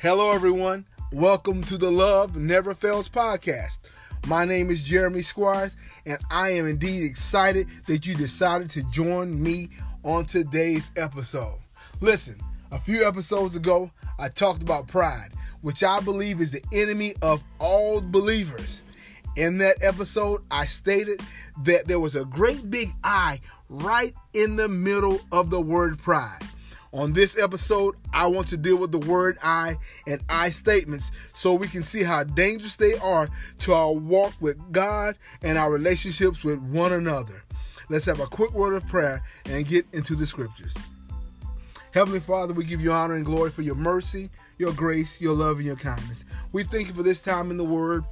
Hello, everyone. Welcome to the Love Never Fails podcast. My name is Jeremy Squires, and I am indeed excited that you decided to join me on today's episode. Listen, a few episodes ago, I talked about pride, which I believe is the enemy of all believers. In that episode, I stated that there was a great big I right in the middle of the word pride. On this episode, I want to deal with the word I and I statements so we can see how dangerous they are to our walk with God and our relationships with one another. Let's have a quick word of prayer and get into the scriptures. Heavenly Father, we give you honor and glory for your mercy, your grace, your love, and your kindness. We thank you for this time in the Word,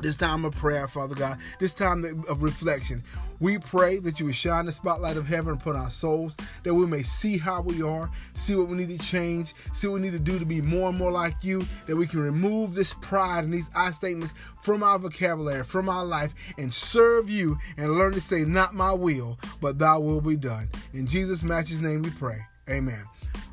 this time of prayer, Father God, this time of reflection. We pray that you would shine the spotlight of heaven upon our souls, that we may see how we are, see what we need to change, see what we need to do to be more and more like you, that we can remove this pride and these I statements from our vocabulary, from our life, and serve you and learn to say, Not my will, but thy will be done. In Jesus' matchless name we pray. Amen.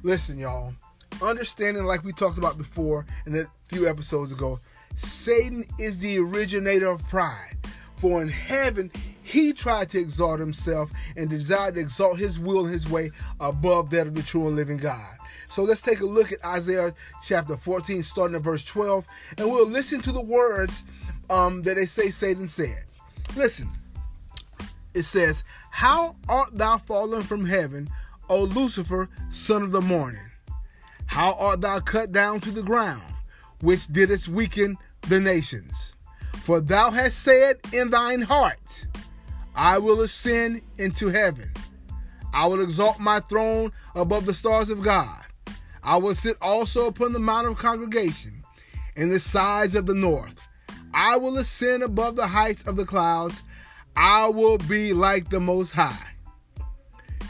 Listen, y'all, understanding like we talked about before in a few episodes ago, Satan is the originator of pride. For in heaven, he tried to exalt himself and desired to exalt his will and his way above that of the true and living God. So let's take a look at Isaiah chapter 14, starting at verse 12, and we'll listen to the words um, that they say Satan said. Listen, it says, How art thou fallen from heaven, O Lucifer, son of the morning? How art thou cut down to the ground, which didst weaken the nations? For thou hast said in thine heart, I will ascend into heaven. I will exalt my throne above the stars of God. I will sit also upon the mount of congregation in the sides of the north. I will ascend above the heights of the clouds. I will be like the Most High.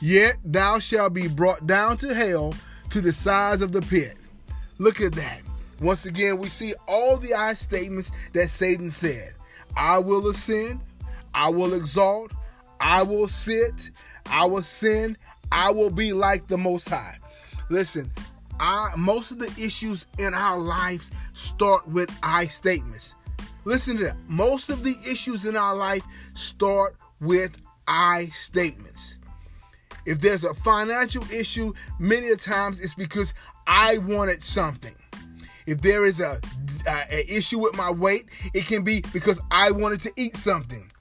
Yet thou shalt be brought down to hell to the sides of the pit. Look at that. Once again, we see all the I statements that Satan said. I will ascend, I will exalt, I will sit, I will sin, I will be like the Most High. Listen, I, most of the issues in our lives start with I statements. Listen to that. Most of the issues in our life start with I statements. If there's a financial issue, many times it's because I wanted something. If there is a, a, a issue with my weight, it can be because I wanted to eat something.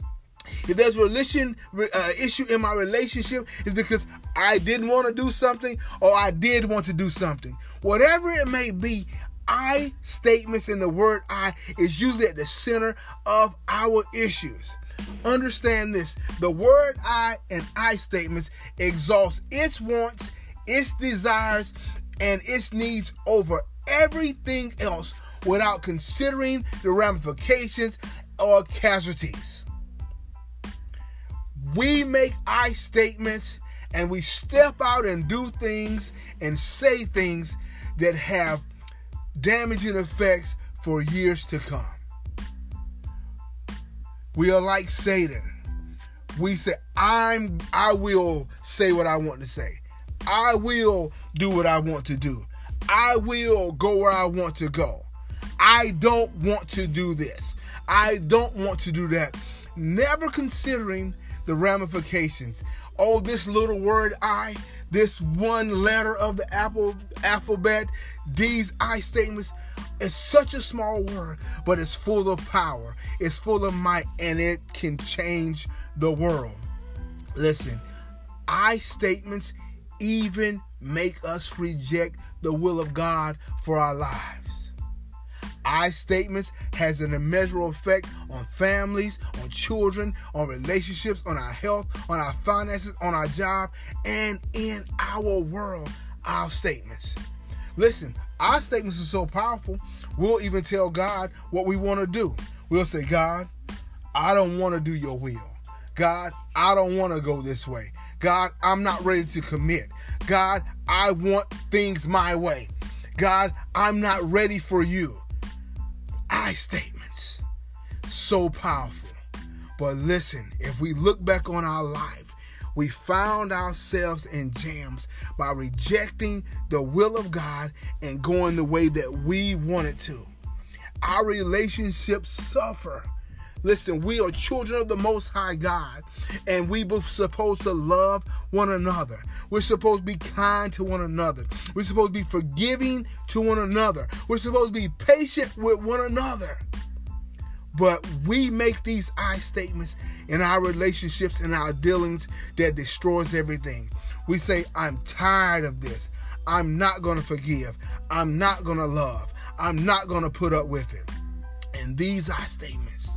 If there's a relation uh, issue in my relationship, it's because I didn't want to do something or I did want to do something. Whatever it may be, I statements in the word I is usually at the center of our issues. Understand this the word I and I statements exalts its wants, its desires, and its needs over everything else without considering the ramifications or casualties. We make I statements and we step out and do things and say things that have damaging effects for years to come. We are like Satan. We say, I'm I will say what I want to say. I will do what I want to do. I will go where I want to go. I don't want to do this. I don't want to do that. Never considering the ramifications. Oh, this little word I, this one letter of the Apple alphabet, these I statements, it's such a small word, but it's full of power. It's full of might, and it can change the world. Listen, I statements even make us reject the will of God for our lives. I statements has an immeasurable effect on families, on children, on relationships, on our health, on our finances, on our job, and in our world. Our statements. Listen, our statements are so powerful, we'll even tell God what we want to do. We'll say, God, I don't want to do your will. God, I don't want to go this way. God, I'm not ready to commit. God, I want things my way. God, I'm not ready for you. I statements. So powerful. But listen, if we look back on our life, we found ourselves in jams by rejecting the will of God and going the way that we wanted to. Our relationships suffer. Listen, we are children of the Most High God, and we are supposed to love one another. We're supposed to be kind to one another. We're supposed to be forgiving to one another. We're supposed to be patient with one another. But we make these I statements in our relationships and our dealings that destroys everything. We say, I'm tired of this. I'm not going to forgive. I'm not going to love. I'm not going to put up with it. And these I statements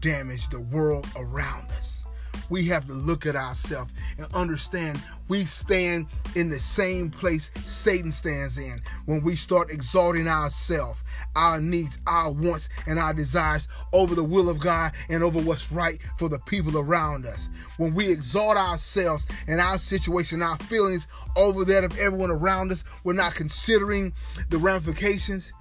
damage the world around us we have to look at ourselves and understand we stand in the same place Satan stands in when we start exalting ourselves, our needs, our wants, and our desires over the will of God and over what's right for the people around us. When we exalt ourselves and our situation, our feelings over that of everyone around us, we're not considering the ramifications.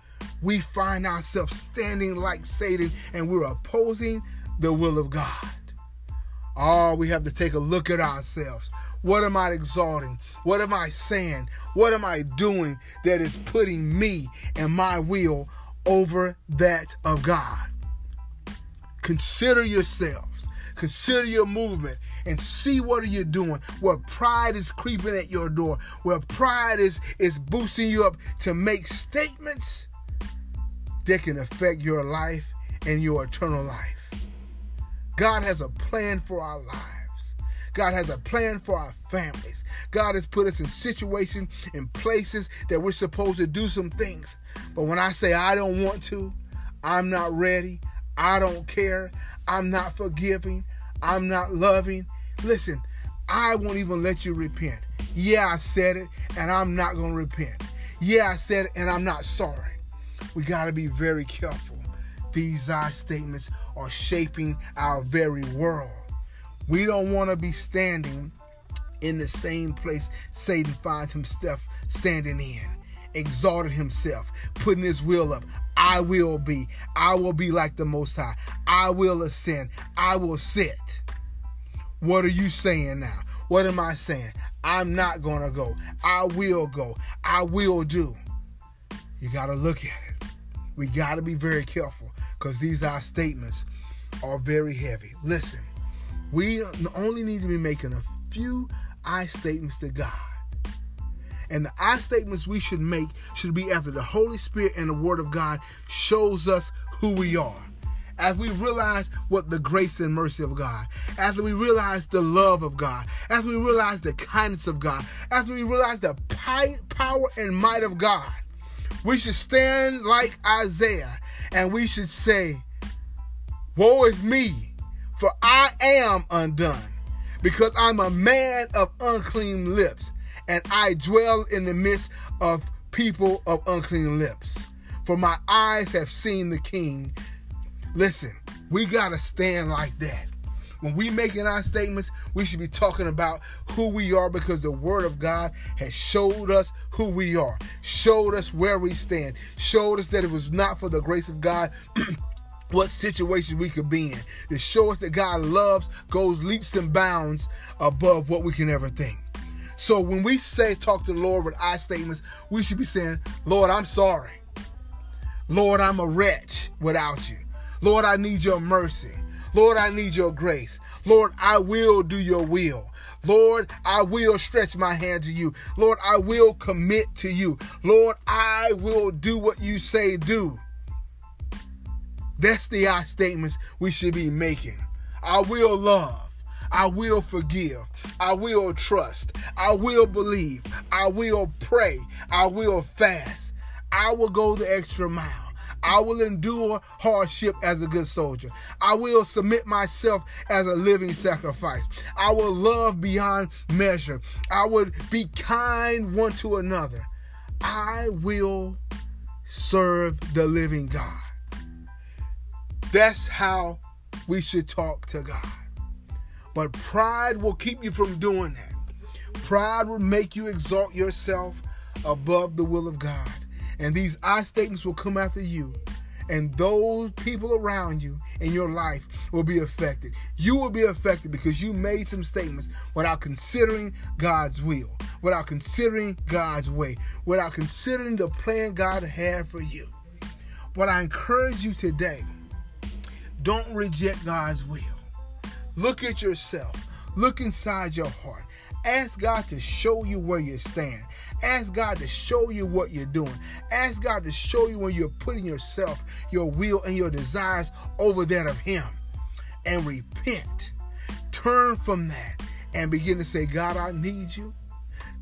We find ourselves standing like Satan and we're opposing the will of God. Oh, we have to take a look at ourselves. What am I exalting? What am I saying? What am I doing that is putting me and my will over that of God? Consider yourselves. Consider your movement and see what are you doing. Where pride is creeping at your door, where pride is, is boosting you up to make statements that can affect your life and your eternal life. God has a plan for our lives. God has a plan for our families. God has put us in situations and places that we're supposed to do some things. But when I say I don't want to, I'm not ready, I don't care, I'm not forgiving, I'm not loving, listen, I won't even let you repent. Yeah, I said it, and I'm not going to repent. Yeah, I said it, and I'm not sorry. We got to be very careful. These I statements are shaping our very world. We don't want to be standing in the same place Satan finds himself standing in. Exalted himself, putting his will up. I will be. I will be like the Most High. I will ascend. I will sit. What are you saying now? What am I saying? I'm not going to go. I will go. I will do. You got to look at it. We got to be very careful because these are statements are very heavy. Listen, we only need to be making a few I statements to God. And the I statements we should make should be after the Holy Spirit and the Word of God shows us who we are. As we realize what the grace and mercy of God, as we realize the love of God, as we realize the kindness of God, as we realize the power and might of God, we should stand like Isaiah and we should say, Woe is me, for I am undone, because I'm a man of unclean lips, and I dwell in the midst of people of unclean lips. For my eyes have seen the King. Listen, we got to stand like that. When we making our statements, we should be talking about who we are because the word of God has showed us who we are, showed us where we stand, showed us that it was not for the grace of God what situation we could be in to show us that God loves, goes leaps and bounds above what we can ever think. So when we say talk to the Lord with I statements, we should be saying, Lord, I'm sorry. Lord, I'm a wretch without you. Lord, I need your mercy. Lord, I need your grace. Lord, I will do your will. Lord, I will stretch my hand to you. Lord, I will commit to you. Lord, I will do what you say do. That's the I statements we should be making. I will love. I will forgive. I will trust. I will believe. I will pray. I will fast. I will go the extra mile. I will endure hardship as a good soldier. I will submit myself as a living sacrifice. I will love beyond measure. I would be kind one to another. I will serve the living God. That's how we should talk to God. But pride will keep you from doing that. Pride will make you exalt yourself above the will of God. And these I statements will come after you. and those people around you in your life will be affected. You will be affected because you made some statements without considering God's will, without considering God's way, without considering the plan God had for you. But I encourage you today don't reject God's will. Look at yourself, look inside your heart. Ask God to show you where you stand. Ask God to show you what you're doing. Ask God to show you when you're putting yourself, your will, and your desires over that of Him. And repent. Turn from that and begin to say, God, I need you.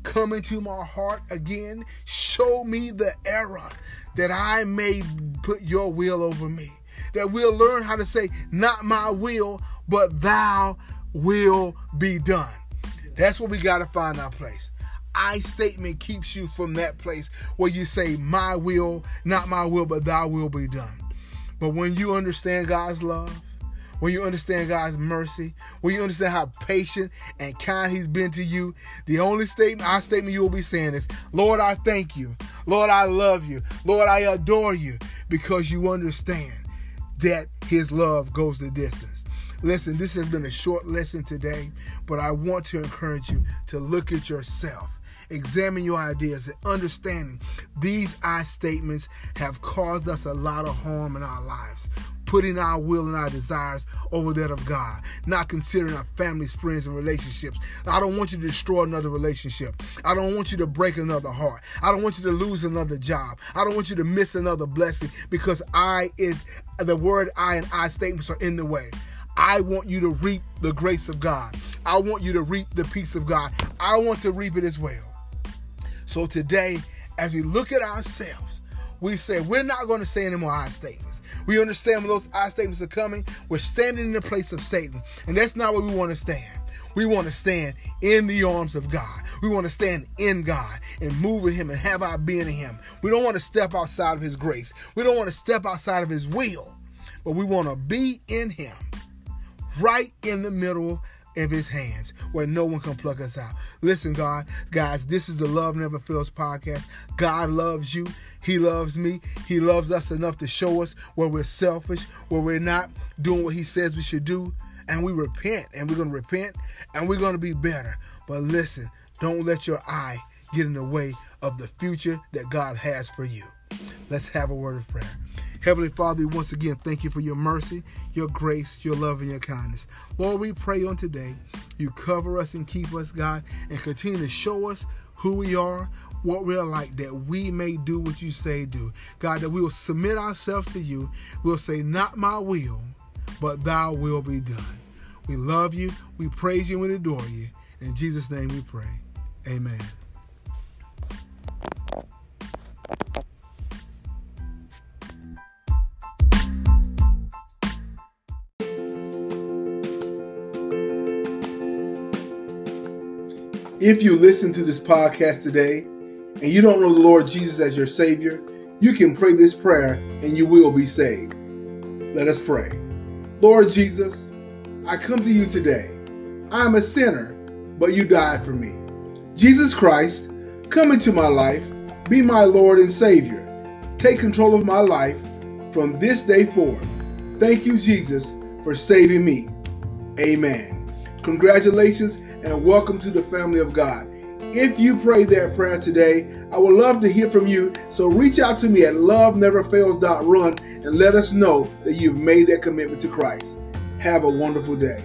Come into my heart again. Show me the error that I may put your will over me. That we'll learn how to say, Not my will, but thou will be done. That's what we got to find our place. I statement keeps you from that place where you say, My will, not my will, but thy will be done. But when you understand God's love, when you understand God's mercy, when you understand how patient and kind He's been to you, the only statement, our statement you will be saying is, Lord, I thank you. Lord, I love you. Lord, I adore you because you understand that His love goes the distance. Listen, this has been a short lesson today, but I want to encourage you to look at yourself. Examine your ideas and understanding these I statements have caused us a lot of harm in our lives putting our will and our desires over that of God, not considering our families, friends, and relationships. I don't want you to destroy another relationship. I don't want you to break another heart. I don't want you to lose another job. I don't want you to miss another blessing because I is the word I and I statements are in the way. I want you to reap the grace of God. I want you to reap the peace of God. I want to reap it as well. So today, as we look at ourselves, we say we're not going to say any more I statements. We understand when those I statements are coming, we're standing in the place of Satan. And that's not where we want to stand. We want to stand in the arms of God. We want to stand in God and move with Him and have our being in Him. We don't want to step outside of His grace. We don't want to step outside of His will, but we want to be in Him right in the middle of his hands where no one can pluck us out. Listen, God, guys, this is the Love Never Fails podcast. God loves you. He loves me. He loves us enough to show us where we're selfish, where we're not doing what he says we should do. And we repent, and we're going to repent, and we're going to be better. But listen, don't let your eye get in the way of the future that God has for you. Let's have a word of prayer. Heavenly Father, we once again thank you for your mercy, your grace, your love, and your kindness. Lord, we pray on today you cover us and keep us, God, and continue to show us who we are, what we're like, that we may do what you say do. God, that we will submit ourselves to you. We'll say, Not my will, but thy will be done. We love you, we praise you, and adore you. In Jesus' name we pray. Amen. If you listen to this podcast today and you don't know the Lord Jesus as your Savior, you can pray this prayer and you will be saved. Let us pray. Lord Jesus, I come to you today. I am a sinner, but you died for me. Jesus Christ, come into my life, be my Lord and Savior. Take control of my life from this day forward. Thank you, Jesus, for saving me. Amen. Congratulations and welcome to the family of God. If you pray that prayer today, I would love to hear from you. So reach out to me at loveneverfails.run and let us know that you've made that commitment to Christ. Have a wonderful day.